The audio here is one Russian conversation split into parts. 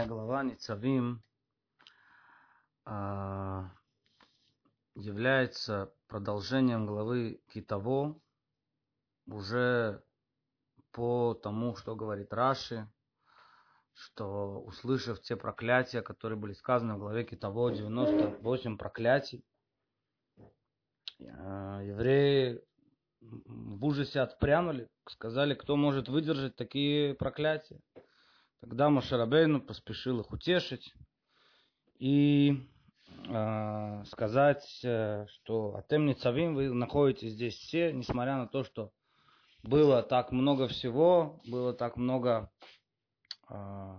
Недельная глава Ницавим а, является продолжением главы Китово уже по тому, что говорит Раши, что услышав те проклятия, которые были сказаны в главе Китово, 98 проклятий, а, евреи в ужасе отпрянули, сказали, кто может выдержать такие проклятия. Тогда Машарабейну поспешил их утешить и э, сказать, э, что Атем Ницавим, вы находитесь здесь все, несмотря на то, что было так много всего, было так много э,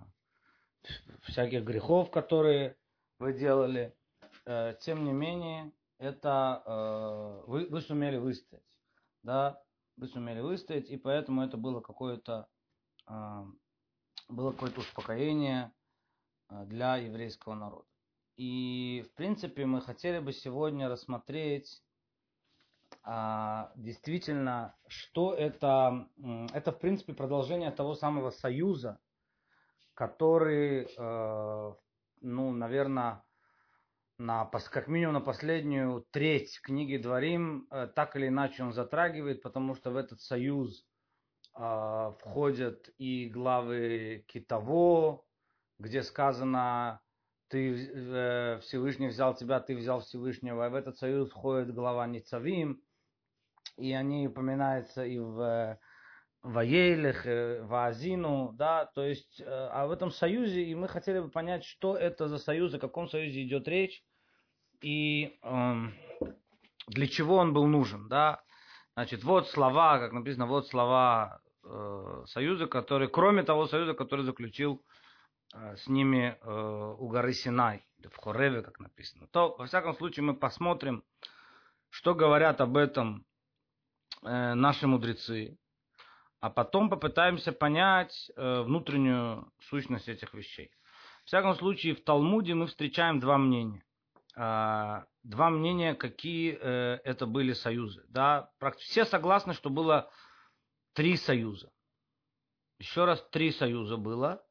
всяких грехов, которые вы делали, э, тем не менее, это э, вы, вы сумели выстоять, да, вы сумели выстоять, и поэтому это было какое-то э, было какое-то успокоение э, для еврейского народа. И, в принципе, мы хотели бы сегодня рассмотреть а, действительно, что это, это, в принципе, продолжение того самого союза, который, э, ну, наверное, на, как минимум на последнюю треть книги Дворим, э, так или иначе он затрагивает, потому что в этот союз э, входят и главы Китово, где сказано, ты э, Всевышний взял тебя, ты взял Всевышнего. И в этот союз входит глава Ницавим, и они упоминаются и в Ваелех, в Азину, да, то есть, а в этом союзе, и мы хотели бы понять, что это за союз, о каком союзе идет речь, и э, для чего он был нужен, да. Значит, вот слова, как написано, вот слова э, союза, который, кроме того союза, который заключил э, с ними э, у горы Синай, в Хореве, как написано. То, во всяком случае, мы посмотрим, что говорят об этом э, наши мудрецы, а потом попытаемся понять э, внутреннюю сущность этих вещей. В всяком случае, в Талмуде мы встречаем два мнения. А, два мнения, какие э, это были союзы. Да, все согласны, что было три союза. Еще раз, три союза было.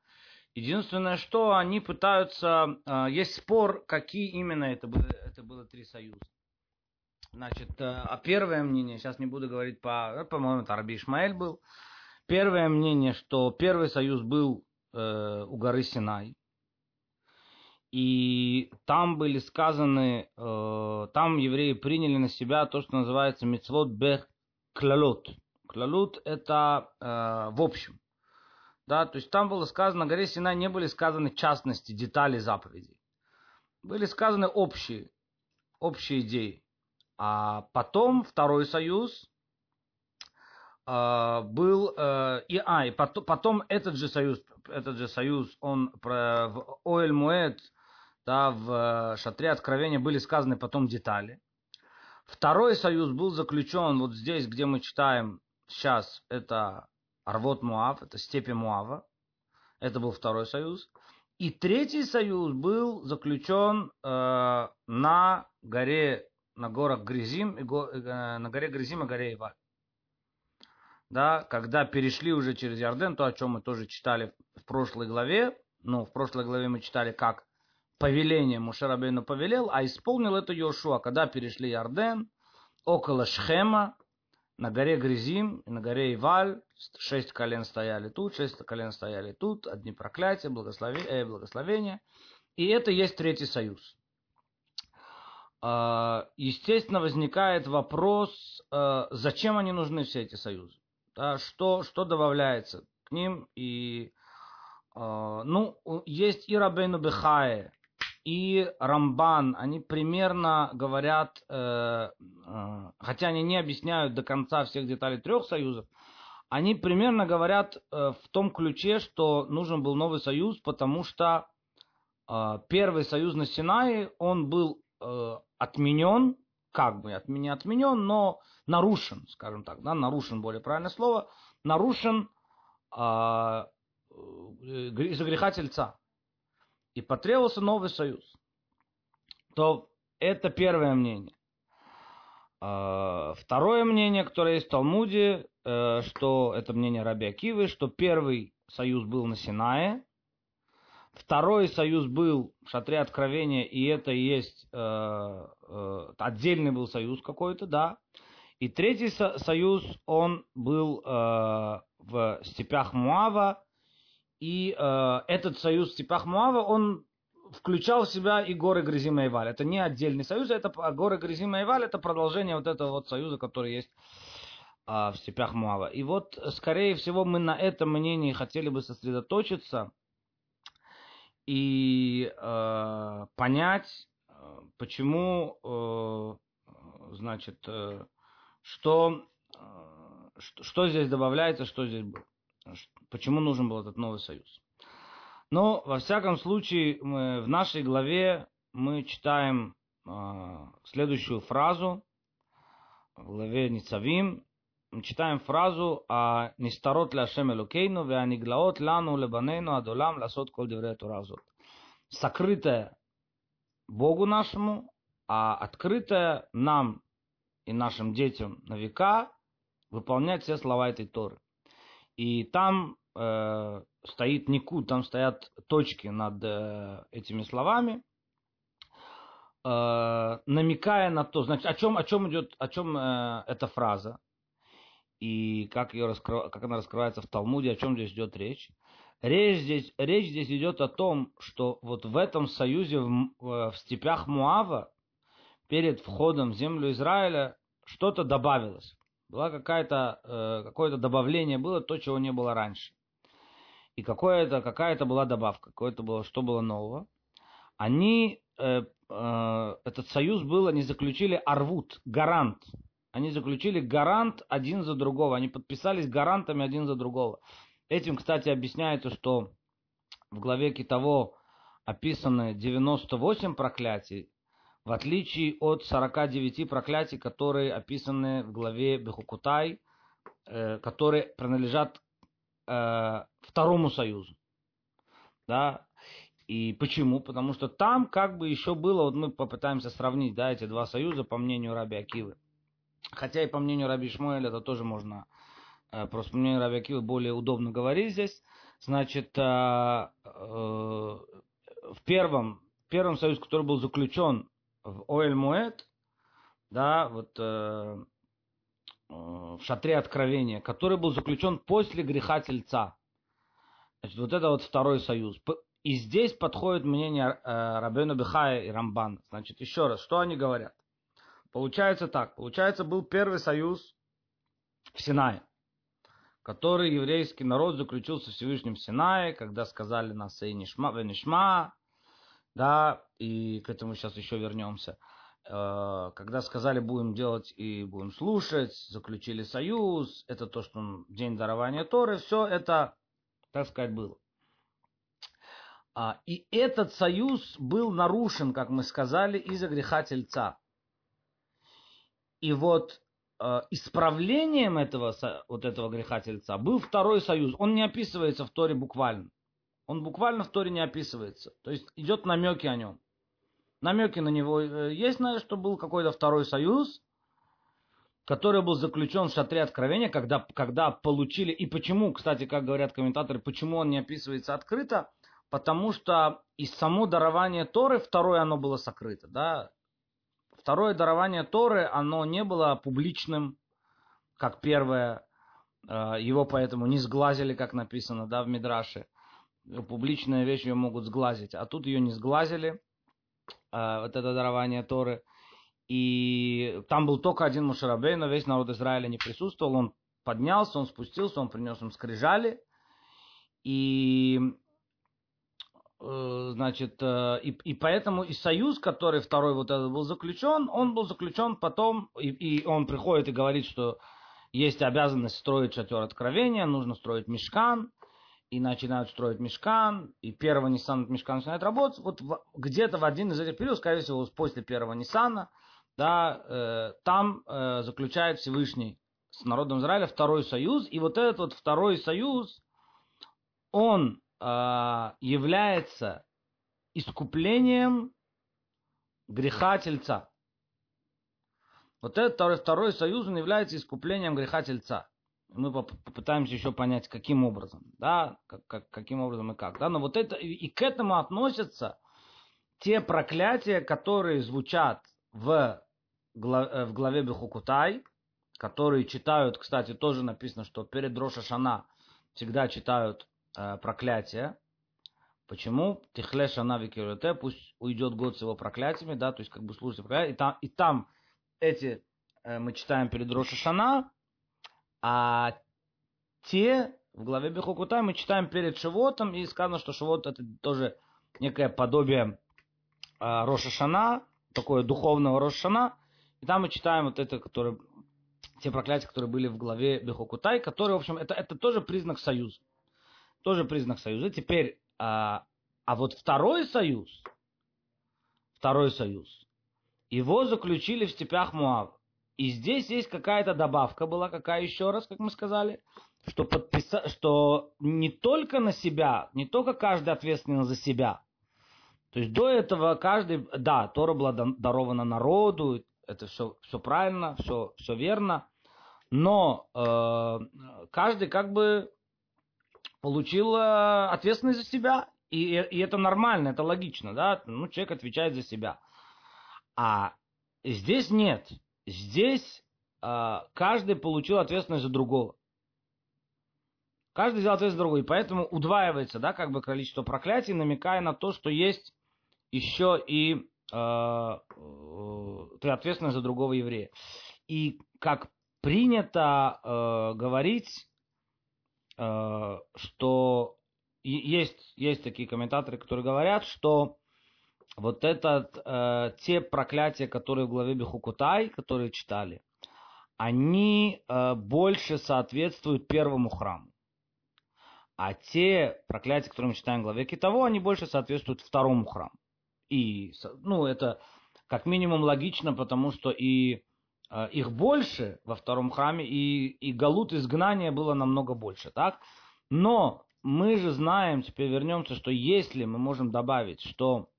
Единственное, что они пытаются... А, есть спор, какие именно это было, это было три союза. Значит, э, а первое мнение, сейчас не буду говорить по... По-моему, это Раби Ишмаэль был. Первое мнение, что первый союз был э, у горы Синай. И там были сказаны, э, там евреи приняли на себя то, что называется мецвод бех клалот. Клалут это э, в общем. Да, то есть там было сказано, горе Сина не были сказаны частности, детали заповедей. Были сказаны общие, общие идеи. А потом второй союз э, был, э, и, а, и потом, потом этот же союз, этот же союз, он про, в Оэль Муэд, да, в шатре откровения были сказаны потом детали. Второй союз был заключен вот здесь, где мы читаем сейчас, это Арвот Муав, это степи Муава. Это был второй союз. И третий союз был заключен э, на горе, на горах Гризим, и го, э, на горе Гризим и горе Иваль. Да, когда перешли уже через Ярден, то, о чем мы тоже читали в прошлой главе, ну, в прошлой главе мы читали, как повеление Мушарабейну повелел, а исполнил это Йошуа, когда перешли Ярден, около Шхема, на горе Гризим на горе Иваль, шесть колен стояли тут, шесть колен стояли тут, одни проклятия, благословения, э, благословения. И это есть третий союз. А, естественно, возникает вопрос, а, зачем они нужны, все эти союзы? Что, что добавляется к ним? И, а, ну, есть и Рабейну Бехае, и Рамбан, они примерно говорят, э, э, хотя они не объясняют до конца всех деталей трех союзов, они примерно говорят э, в том ключе, что нужен был новый союз, потому что первый союз на Синае, он был отменен, как бы не отменен, но нарушен, скажем так, да, нарушен, более правильное слово, нарушен из-за греха тельца и потребовался новый союз, то это первое мнение. А, второе мнение, которое есть в Талмуде, э, что это мнение Раби Акивы, что первый союз был на Синае, Второй союз был в шатре откровения, и это есть э, э, отдельный был союз какой-то, да. И третий со- союз, он был в степях Муава, и э, этот союз степях Муава, он включал в себя и горы Грязима и. Это не отдельный союз, это а горы Грязима и это продолжение вот этого вот союза, который есть а, в степях Муава. И вот, скорее всего, мы на этом мнении хотели бы сосредоточиться и э, понять, э, почему, э, значит, э, что, э, что здесь добавляется, что здесь было. Почему нужен был этот новый союз. Но, во всяком случае, мы, в нашей главе мы читаем э, следующую фразу, в главе Ницавим, мы читаем фразу а «Нистарот ляшем элокейну, веаниглаот лану лебанейну адолам ласот кол девре туразот». Сокрытое Богу нашему, а открытое нам и нашим детям на века выполнять все слова этой Торы. И там э, стоит нику, там стоят точки над э, этими словами, э, намекая на то, значит, о чем, о чем идет, о чем э, эта фраза и как, ее раскрыв... как она раскрывается в Талмуде, о чем здесь идет речь. Речь здесь, речь здесь идет о том, что вот в этом союзе в, в степях Муава перед входом в землю Израиля что-то добавилось. Была какая-то, э, какое-то добавление было, то, чего не было раньше. И какое-то, какая-то была добавка, какое-то было, что было нового. Они, э, э, этот союз был, они заключили арвут, гарант. Они заключили гарант один за другого. Они подписались гарантами один за другого. Этим, кстати, объясняется, что в главе Китово описаны 98 проклятий, в отличие от 49 проклятий, которые описаны в главе Бехукутай, э, которые принадлежат э, второму союзу. Да? И почему? Потому что там как бы еще было, вот мы попытаемся сравнить да, эти два союза по мнению Раби Акивы. Хотя и по мнению Раби Шмуэля это тоже можно, э, просто по мнению Раби Акивы более удобно говорить здесь. Значит, э, в первом, первом союзе, который был заключен в Оэль Муэт, да, вот в шатре откровения, который был заключен после греха тельца. Значит, вот это вот второй союз. И здесь подходит мнение Рабену Бехая и Рамбана. Значит, еще раз, что они говорят? Получается так. Получается, был первый союз в Синае, который еврейский народ заключил со Всевышним Синае, когда сказали нас и Нишма, Венишма, да, и к этому сейчас еще вернемся. Когда сказали, будем делать и будем слушать, заключили союз, это то, что день дарования Торы, все это, так сказать, было. И этот союз был нарушен, как мы сказали, из-за греха тельца. И вот э, исправлением этого, вот этого греха тельца был второй союз. Он не описывается в Торе буквально. Он буквально в Торе не описывается. То есть идет намеки о нем. Намеки на него есть, знаешь, что был какой-то второй союз, который был заключен в шатре откровения, когда, когда получили... И почему, кстати, как говорят комментаторы, почему он не описывается открыто? Потому что и само дарование Торы, второе оно было сокрыто. Да? Второе дарование Торы, оно не было публичным, как первое. Его поэтому не сглазили, как написано да, в Мидраше. Публичная вещь ее могут сглазить. А тут ее не сглазили, вот это дарование Торы. И там был только один Мушарабей, но весь народ Израиля не присутствовал. Он поднялся, он спустился, он принес им скрижали. И значит, и, и поэтому и союз, который второй вот этот был заключен, он был заключен потом, и, и он приходит и говорит, что есть обязанность строить шатер откровения, нужно строить мешкан, и начинают строить мешкан, и первого Ниссана мешкан начинает работать. Вот в, где-то в один из этих периодов, скорее всего, после первого Ниссана, да, э, там э, заключает Всевышний с народом Израиля второй союз, и вот этот вот второй союз, он является искуплением греха тельца. Вот этот второй, второй союз, он является искуплением греха тельца. Мы попытаемся еще понять, каким образом, да, как, как, каким образом и как. Да? Но вот это, и к этому относятся те проклятия, которые звучат в, главе, в главе Бехукутай, которые читают, кстати, тоже написано, что перед Роша Шана всегда читают э, проклятия. Почему? Тихле Шана Викирете, пусть уйдет год с его проклятиями, да, то есть как бы слушайте проклятия. И там, и там эти э, мы читаем перед Роша Шана, а те в главе Бехукутай мы читаем перед Шивотом, и сказано, что Шивот это тоже некое подобие э, Роша Шана, такое духовного Роша Шана, и там мы читаем вот это, которое те проклятия, которые были в главе Бехокутай, которые, в общем, это, это тоже признак союза. Тоже признак союза. Теперь, а, а вот второй союз, второй союз, его заключили в степях Муав. И здесь есть какая-то добавка была, какая еще раз, как мы сказали, что, подписа... что не только на себя, не только каждый ответственен за себя. То есть до этого каждый, да, Тора была дарована народу, это все, все правильно, все, все верно, но э, каждый как бы получил э, ответственность за себя, и, и это нормально, это логично, да, ну, человек отвечает за себя. А здесь нет, здесь э, каждый получил ответственность за другого. Каждый взял ответственность за другого, и поэтому удваивается, да, как бы количество проклятий, намекая на то, что есть еще и э, э, ответственность за другого еврея. И как принято э, говорить, э, что есть, есть такие комментаторы, которые говорят, что вот этот, э, те проклятия, которые в главе Бехукутай, которые читали, они э, больше соответствуют первому храму. А те проклятия, которые мы читаем в главе Китово, они больше соответствуют второму храму. И, ну, это как минимум логично, потому что и Э, их больше во втором храме, и, и галут изгнания было намного больше, так? Но мы же знаем, теперь вернемся, что если мы можем добавить, что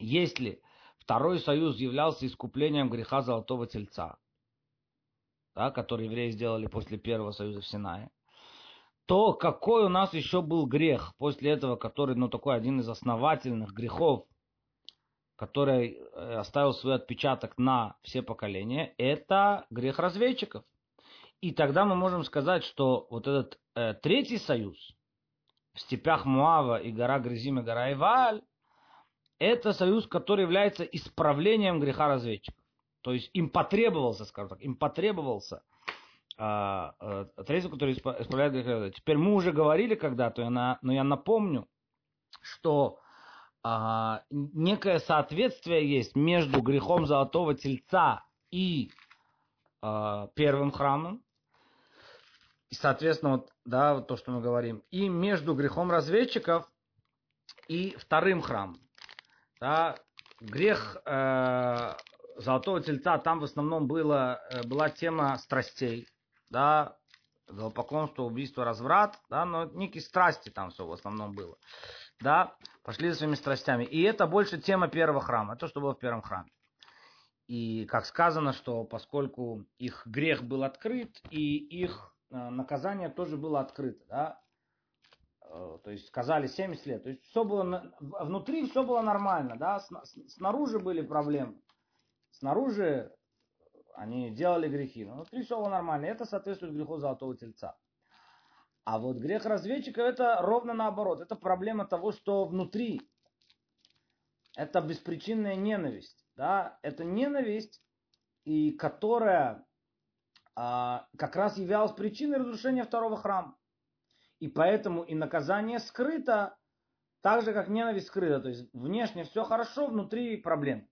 если второй союз являлся искуплением греха золотого тельца, да, который евреи сделали после первого союза в Синае, то какой у нас еще был грех после этого, который, ну, такой один из основательных грехов который э, оставил свой отпечаток на все поколения, это грех разведчиков. И тогда мы можем сказать, что вот этот э, третий союз в степях Муава и гора Грызим гора Иваль, это союз, который является исправлением греха разведчиков. То есть им потребовался, скажем так, им потребовался э, э, третий, который исправляет грех разведчиков. Теперь мы уже говорили когда-то, но я напомню, что а, некое соответствие есть между грехом золотого тельца и а, первым храмом. И, соответственно, вот, да, вот то, что мы говорим. И между грехом разведчиков и вторым храмом. Да, грех э, золотого тельца, там в основном было, э, была тема страстей. Да, поклонство, убийство, разврат, да, но некие страсти там все в основном было да, пошли за своими страстями. И это больше тема первого храма, то, что было в первом храме. И как сказано, что поскольку их грех был открыт, и их э, наказание тоже было открыто, да, то есть сказали 70 лет, то есть все было, внутри все было нормально, да, снаружи были проблемы, снаружи они делали грехи, но внутри все было нормально, это соответствует греху золотого тельца. А вот грех разведчика это ровно наоборот. Это проблема того, что внутри. Это беспричинная ненависть. Да? Это ненависть, и которая а, как раз являлась причиной разрушения второго храма. И поэтому и наказание скрыто, так же, как ненависть скрыта. То есть внешне все хорошо, внутри проблем.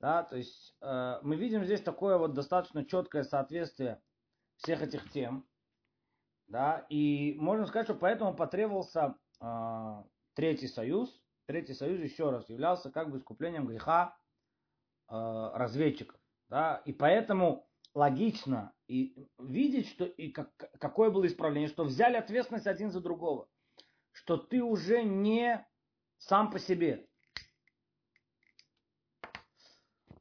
Да, то есть э, мы видим здесь такое вот достаточно четкое соответствие всех этих тем. Да, и можно сказать, что поэтому потребовался э, Третий Союз. Третий Союз, еще раз, являлся как бы искуплением греха э, разведчиков. Да, и поэтому логично и видеть, что и как, какое было исправление, что взяли ответственность один за другого, что ты уже не сам по себе.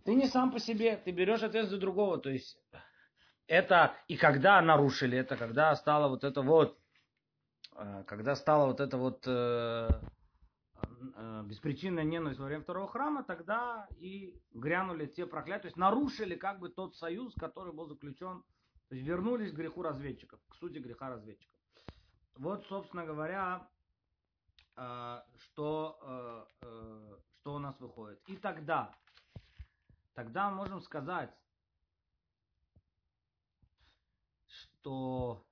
Ты не сам по себе, ты берешь ответственность за другого, то есть это и когда нарушили это, когда стало вот это вот, э, когда стало вот это вот э, беспричинная ненависть во время второго храма, тогда и грянули те проклятия, то есть нарушили как бы тот союз, который был заключен, то есть вернулись к греху разведчиков, к сути греха разведчиков. Вот, собственно говоря, что, что у нас выходит. И тогда, тогда можем сказать, что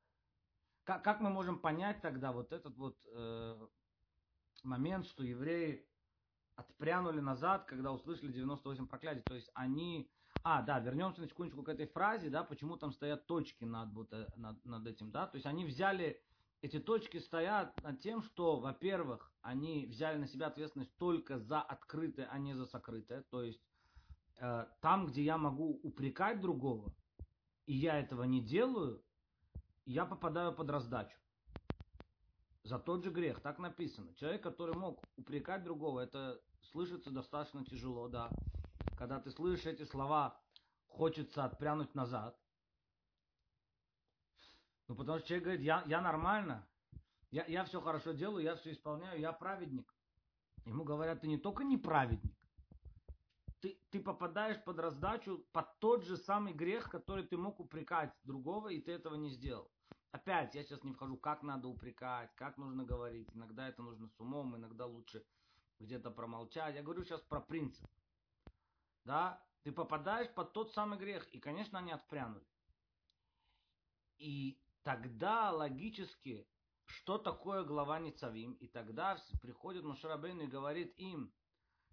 как, как мы можем понять тогда вот этот вот э, момент, что евреи отпрянули назад, когда услышали 98 проклятий. То есть они... А, да, вернемся на секундочку к этой фразе, да, почему там стоят точки над, вот, э, над, над этим, да. То есть они взяли... Эти точки стоят над тем, что, во-первых, они взяли на себя ответственность только за открытое, а не за сокрытое. То есть э, там, где я могу упрекать другого, и я этого не делаю, я попадаю под раздачу. За тот же грех, так написано. Человек, который мог упрекать другого, это слышится достаточно тяжело, да. Когда ты слышишь эти слова, хочется отпрянуть назад. Ну, потому что человек говорит, я, я нормально, я, я все хорошо делаю, я все исполняю, я праведник. Ему говорят, ты не только не праведник, ты, ты попадаешь под раздачу, под тот же самый грех, который ты мог упрекать другого, и ты этого не сделал. Опять, я сейчас не вхожу, как надо упрекать, как нужно говорить. Иногда это нужно с умом, иногда лучше где-то промолчать. Я говорю сейчас про принцип. Да, ты попадаешь под тот самый грех, и, конечно, они отпрянули. И тогда логически, что такое глава Ницавим? И тогда приходит Мушарабейн и говорит им,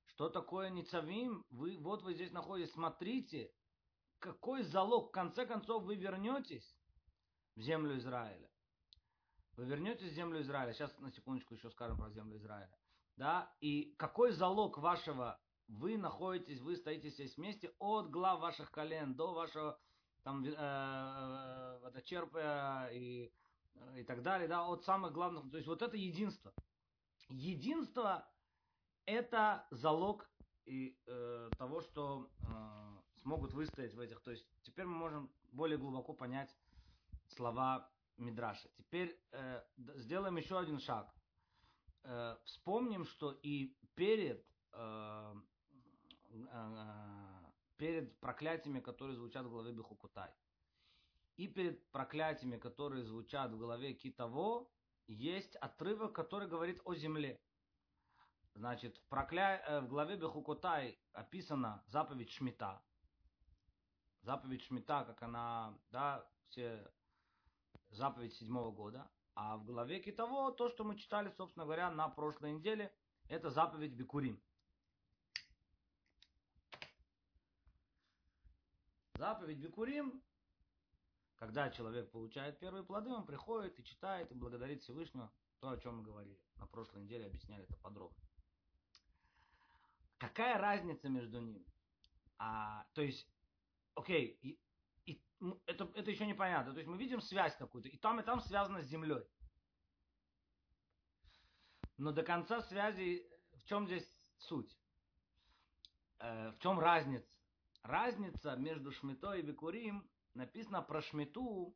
что такое Ницавим? Вы, вот вы здесь находитесь, смотрите, какой залог, в конце концов, вы вернетесь в землю Израиля. Вы вернетесь в землю Израиля. Сейчас на секундочку еще скажем про землю Израиля. Да? И какой залог вашего вы находитесь, вы стоите здесь вместе от глав ваших колен до вашего там э, э, водочерпа и, и так далее, да, от самых главных, то есть вот это единство. Единство это залог и, э, того, что э, смогут выстоять в этих. То есть теперь мы можем более глубоко понять слова Мидраша. Теперь э, сделаем еще один шаг. Э, вспомним, что и перед, э, э, перед проклятиями, которые звучат в главе Бехукутай, и перед проклятиями, которые звучат в главе Китово, есть отрывок, который говорит о земле. Значит, в, прокля... Э, в главе Бехукутай описана заповедь Шмита. Заповедь Шмита, как она, да, все заповедь седьмого года. А в главе Китово, то, что мы читали, собственно говоря, на прошлой неделе, это заповедь Бекурим. Заповедь Бекурим, когда человек получает первые плоды, он приходит и читает, и благодарит Всевышнего, то, о чем мы говорили. На прошлой неделе объясняли это подробно. Какая разница между ними? А, то есть, окей, это, это еще непонятно. То есть мы видим связь какую-то, и там, и там связано с землей. Но до конца связи, в чем здесь суть? Э, в чем разница? Разница между Шмитой и Бекурим написано про Шмиту,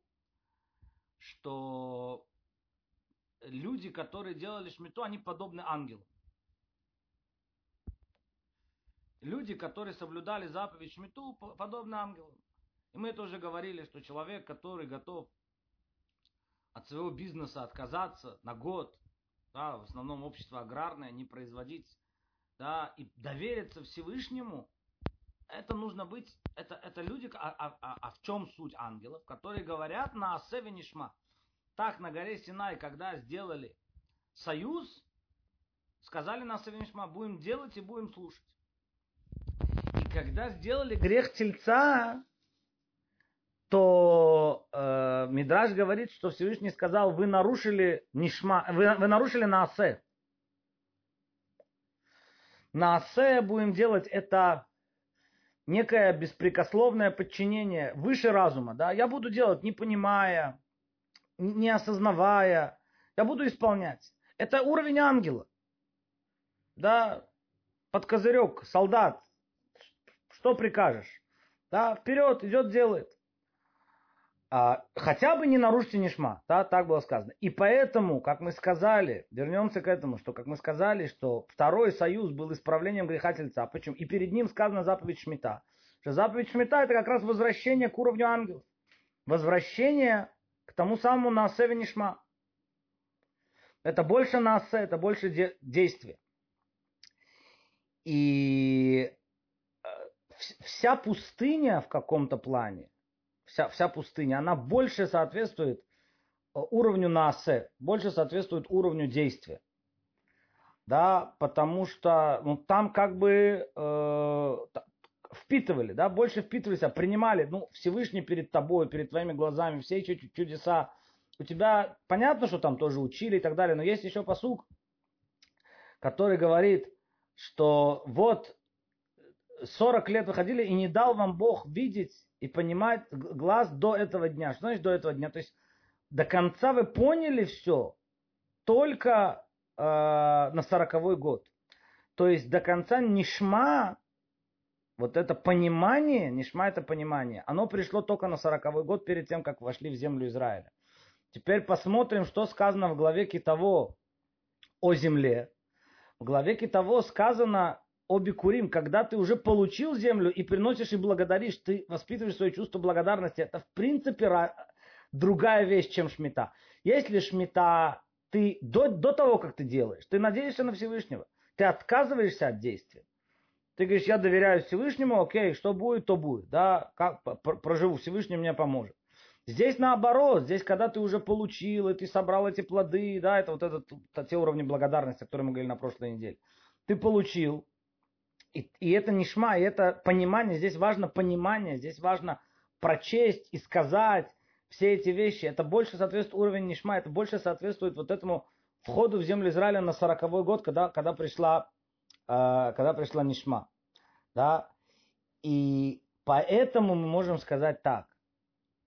что люди, которые делали Шмиту, они подобны ангелам. Люди, которые соблюдали заповедь Шмиту, подобны ангелам. И мы это уже говорили, что человек, который готов от своего бизнеса отказаться на год, да, в основном общество аграрное, не производить, да, и довериться Всевышнему, это нужно быть, это, это люди, а, а, а, а в чем суть ангелов, которые говорят на Асеве Нишма. Так на горе Синай, когда сделали союз, сказали на Асеве Нишма, будем делать и будем слушать. И когда сделали грех тельца, то э, Мидраж говорит, что Всевышний сказал, вы нарушили нишма, вы, вы нарушили наасе. Наасе будем делать это некое беспрекословное подчинение выше разума. Да? Я буду делать, не понимая, не осознавая. Я буду исполнять. Это уровень ангела. Да, под козырек, солдат. Что прикажешь? Да, вперед, идет, делает. А, хотя бы не нарушите нишма, да, так было сказано. И поэтому, как мы сказали, вернемся к этому, что, как мы сказали, что второй союз был исправлением греха тельца. Почему? И перед ним сказана заповедь Шмита. Что заповедь Шмита это как раз возвращение к уровню ангелов. Возвращение к тому самому Наасеве Нишма. Это больше Наасе, это больше де- действия. И э, вся пустыня в каком-то плане, вся, вся пустыня, она больше соответствует э, уровню наасе, больше соответствует уровню действия. Да, потому что ну, там как бы э, впитывали, да, больше впитывались, а принимали, ну, Всевышний перед тобой, перед твоими глазами, все эти чудеса. У тебя, понятно, что там тоже учили и так далее, но есть еще посук, который говорит, что вот 40 лет выходили, и не дал вам Бог видеть и понимать глаз до этого дня. Что значит до этого дня? То есть до конца вы поняли все только э, на сороковой год. То есть до конца нишма, вот это понимание, нишма это понимание, оно пришло только на сороковой год перед тем, как вошли в землю Израиля. Теперь посмотрим, что сказано в главе Китово о земле. В главе Китово сказано Обикурим, когда ты уже получил землю и приносишь и благодаришь, ты воспитываешь свое чувство благодарности. Это в принципе другая вещь, чем шмита. Если шмита, ты до, до того, как ты делаешь, ты надеешься на Всевышнего, ты отказываешься от действия. Ты говоришь, я доверяю Всевышнему, окей, что будет, то будет. Да, как проживу, Всевышний мне поможет. Здесь наоборот, здесь когда ты уже получил, и ты собрал эти плоды, да, это вот это, это те уровни благодарности, о которых мы говорили на прошлой неделе. Ты получил, и, и это не шма, и это понимание, здесь важно понимание, здесь важно прочесть и сказать все эти вещи. Это больше соответствует уровень нишма, это больше соответствует вот этому входу в землю Израиля на 40 год, когда, когда, пришла, э, когда пришла нишма. Да? И поэтому мы можем сказать так.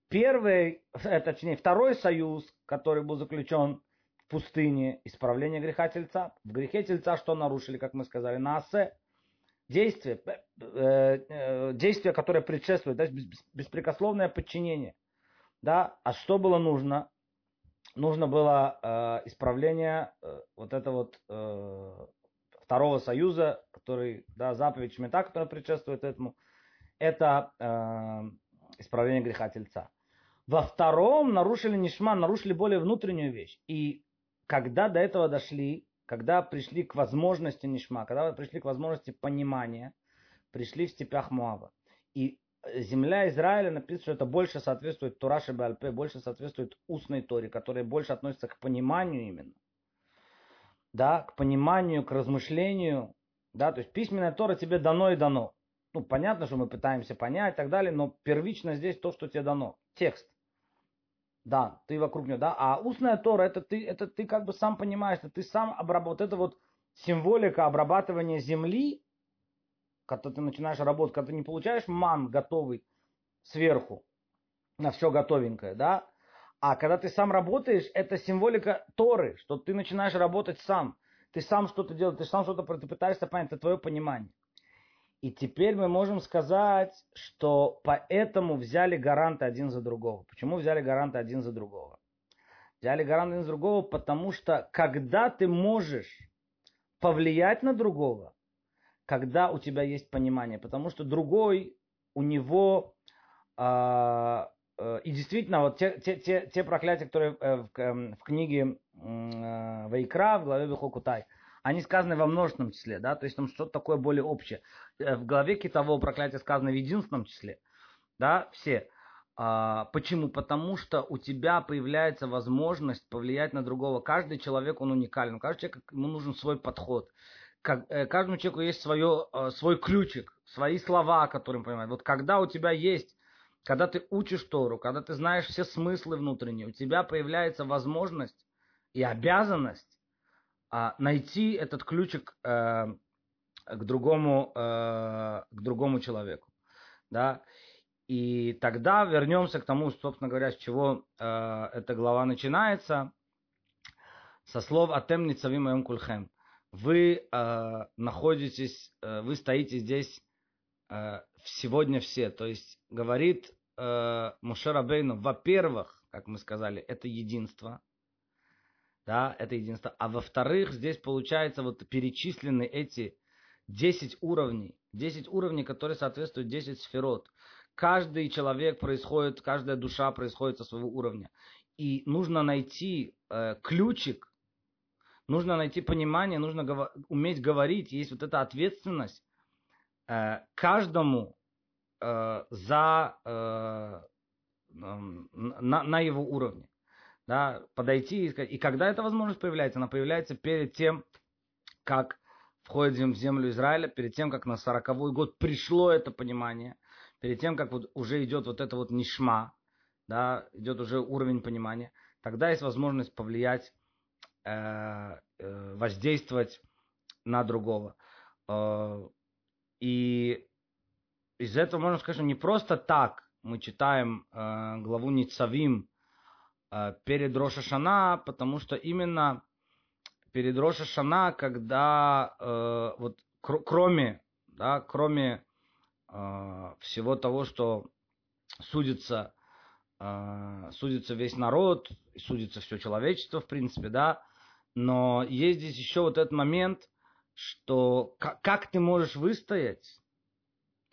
Первый, э, точнее, второй союз, который был заключен в пустыне, исправление греха тельца. В грехе тельца что нарушили, как мы сказали, на осе действие, э, э, действие, которое предшествует, да, беспрекословное подчинение. Да? А что было нужно? Нужно было э, исправление э, вот этого вот э, второго союза, который, да, заповедь Шмита, которая предшествует этому, это э, исправление греха тельца. Во втором нарушили нишма, нарушили более внутреннюю вещь. И когда до этого дошли, когда пришли к возможности Нишма, когда пришли к возможности понимания, пришли в степях Муава. И земля Израиля написано, что это больше соответствует Тураше Бальпе, больше соответствует устной Торе, которая больше относится к пониманию именно. Да, к пониманию, к размышлению. Да, то есть письменная Тора тебе дано и дано. Ну, понятно, что мы пытаемся понять и так далее, но первично здесь то, что тебе дано. Текст. Да, ты вокруг него, да. А устная Тора, это ты, это ты как бы сам понимаешь, что ты сам обрабатываешь. Вот это вот символика обрабатывания земли, когда ты начинаешь работать, когда ты не получаешь ман готовый сверху, на все готовенькое, да. А когда ты сам работаешь, это символика Торы, что ты начинаешь работать сам. Ты сам что-то делаешь, ты сам что-то ты пытаешься понять, это твое понимание. И теперь мы можем сказать, что поэтому взяли гаранты один за другого. Почему взяли гаранты один за другого? Взяли гаранты один за другого, потому что когда ты можешь повлиять на другого, когда у тебя есть понимание, потому что другой, у него э, э, и действительно вот те, те, те, те проклятия, которые э, в, э, в книге э, Вайкра в главе Бехокутай, они сказаны во множественном числе, да, то есть там что-то такое более общее. Э, в главе китового проклятия сказано в единственном числе, да, все. А, почему? Потому что у тебя появляется возможность повлиять на другого. Каждый человек, он уникален. Каждый человек, ему нужен свой подход. Как, э, каждому человеку есть свое, э, свой ключик, свои слова, которые он понимает. Вот когда у тебя есть, когда ты учишь Тору, когда ты знаешь все смыслы внутренние, у тебя появляется возможность и обязанность найти этот ключик э, к другому, э, к другому человеку. Да? И тогда вернемся к тому, собственно говоря, с чего э, эта глава начинается. Со слов «Атем ницавим моем кульхем». Вы э, находитесь, э, вы стоите здесь э, сегодня все. То есть говорит э, Мушерабейну, во-первых, как мы сказали, это единство, да, это единство, а во-вторых, здесь получается вот перечислены эти 10 уровней, 10 уровней, которые соответствуют 10 сферот. Каждый человек происходит, каждая душа происходит со своего уровня. И нужно найти э, ключик, нужно найти понимание, нужно гов- уметь говорить. Есть вот эта ответственность э, каждому э, за, э, на, на его уровне. Да, подойти и. И когда эта возможность появляется? Она появляется перед тем, как входим в землю Израиля, перед тем, как на сороковой год пришло это понимание, перед тем, как вот уже идет вот это вот нишма, да, идет уже уровень понимания, тогда есть возможность повлиять, э, э, воздействовать на другого. Э, и из этого можно сказать, что не просто так мы читаем э, главу Ницавим перед Рошашана, потому что именно перед Роша Шана, когда э, вот кр- кроме, да, кроме э, всего того, что судится, э, судится весь народ, судится все человечество, в принципе, да, но есть здесь еще вот этот момент, что как, как ты можешь выстоять,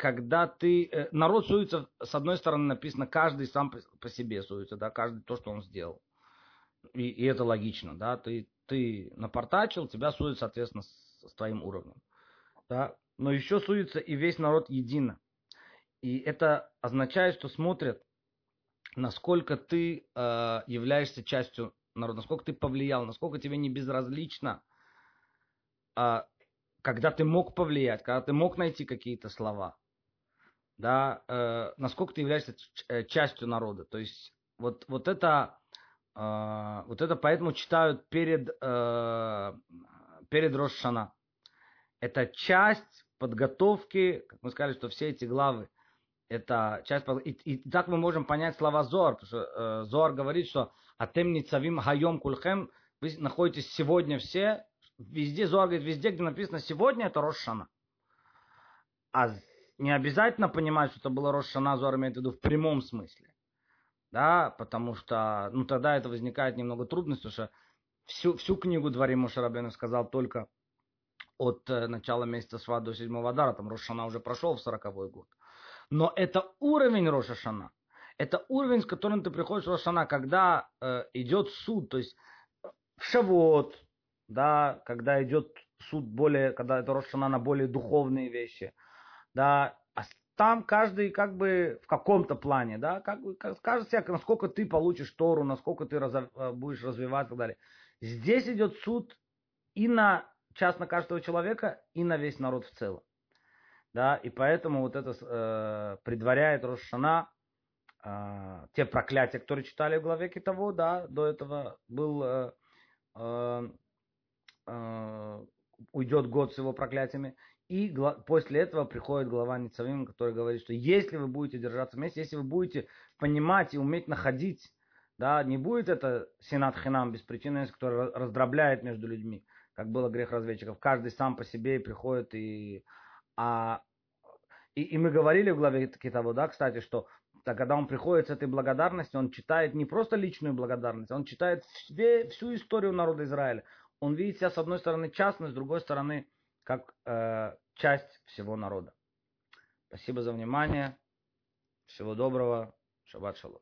когда ты... Э, народ суется, с одной стороны написано, каждый сам по, себе суется, да, каждый то, что он сделал. И, и это логично, да, ты, ты напортачил, тебя судят, соответственно, с, с твоим уровнем. Да? Но еще судится и весь народ едино. И это означает, что смотрят, насколько ты э, являешься частью народа, насколько ты повлиял, насколько тебе не безразлично, э, когда ты мог повлиять, когда ты мог найти какие-то слова, да, э, насколько ты являешься э, частью народа. То есть вот, вот это а, вот это поэтому читают перед, э, перед Рошана. Это часть подготовки, как мы сказали, что все эти главы, это часть, и, и так мы можем понять слова Зор, потому что э, Зор говорит, что Атем Ницавим Хайом Кульхем, вы находитесь сегодня все, везде, Зор говорит, везде, где написано сегодня, это Рошана. А не обязательно понимать, что это было Рошана, Зор имеет в виду в прямом смысле. Да, потому что, ну, тогда это возникает немного трудность, потому что всю, всю книгу Дворим Мушарабену сказал только от э, начала месяца Шва до седьмого Адара, там Рошана уже прошел в сороковой год. Но это уровень Рошашана, это уровень, с которым ты приходишь в Рошана, когда э, идет суд, то есть в Шавот, да, когда идет суд более, когда это Рошана на более духовные вещи, да, там каждый как бы в каком-то плане, да, как бы скажет себе, насколько ты получишь Тору, насколько ты раз, э, будешь развиваться и так далее. Здесь идет суд и на частно каждого человека, и на весь народ в целом. Да, и поэтому вот это э, предваряет Рошана э, те проклятия, которые читали в главе Китово, да, до этого был э, э, э, уйдет год с его проклятиями. И после этого приходит глава Ницавим, который говорит, что если вы будете держаться вместе, если вы будете понимать и уметь находить, да, не будет это сенат хинам беспричинность, который раздробляет между людьми, как было грех разведчиков. Каждый сам по себе приходит и... А, и, и мы говорили в главе Китаво, да, кстати, что так, когда он приходит с этой благодарностью, он читает не просто личную благодарность, он читает все, всю историю народа Израиля. Он видит себя, с одной стороны, частно, с другой стороны, как э, часть всего народа. Спасибо за внимание. Всего доброго. Шаббат шалом.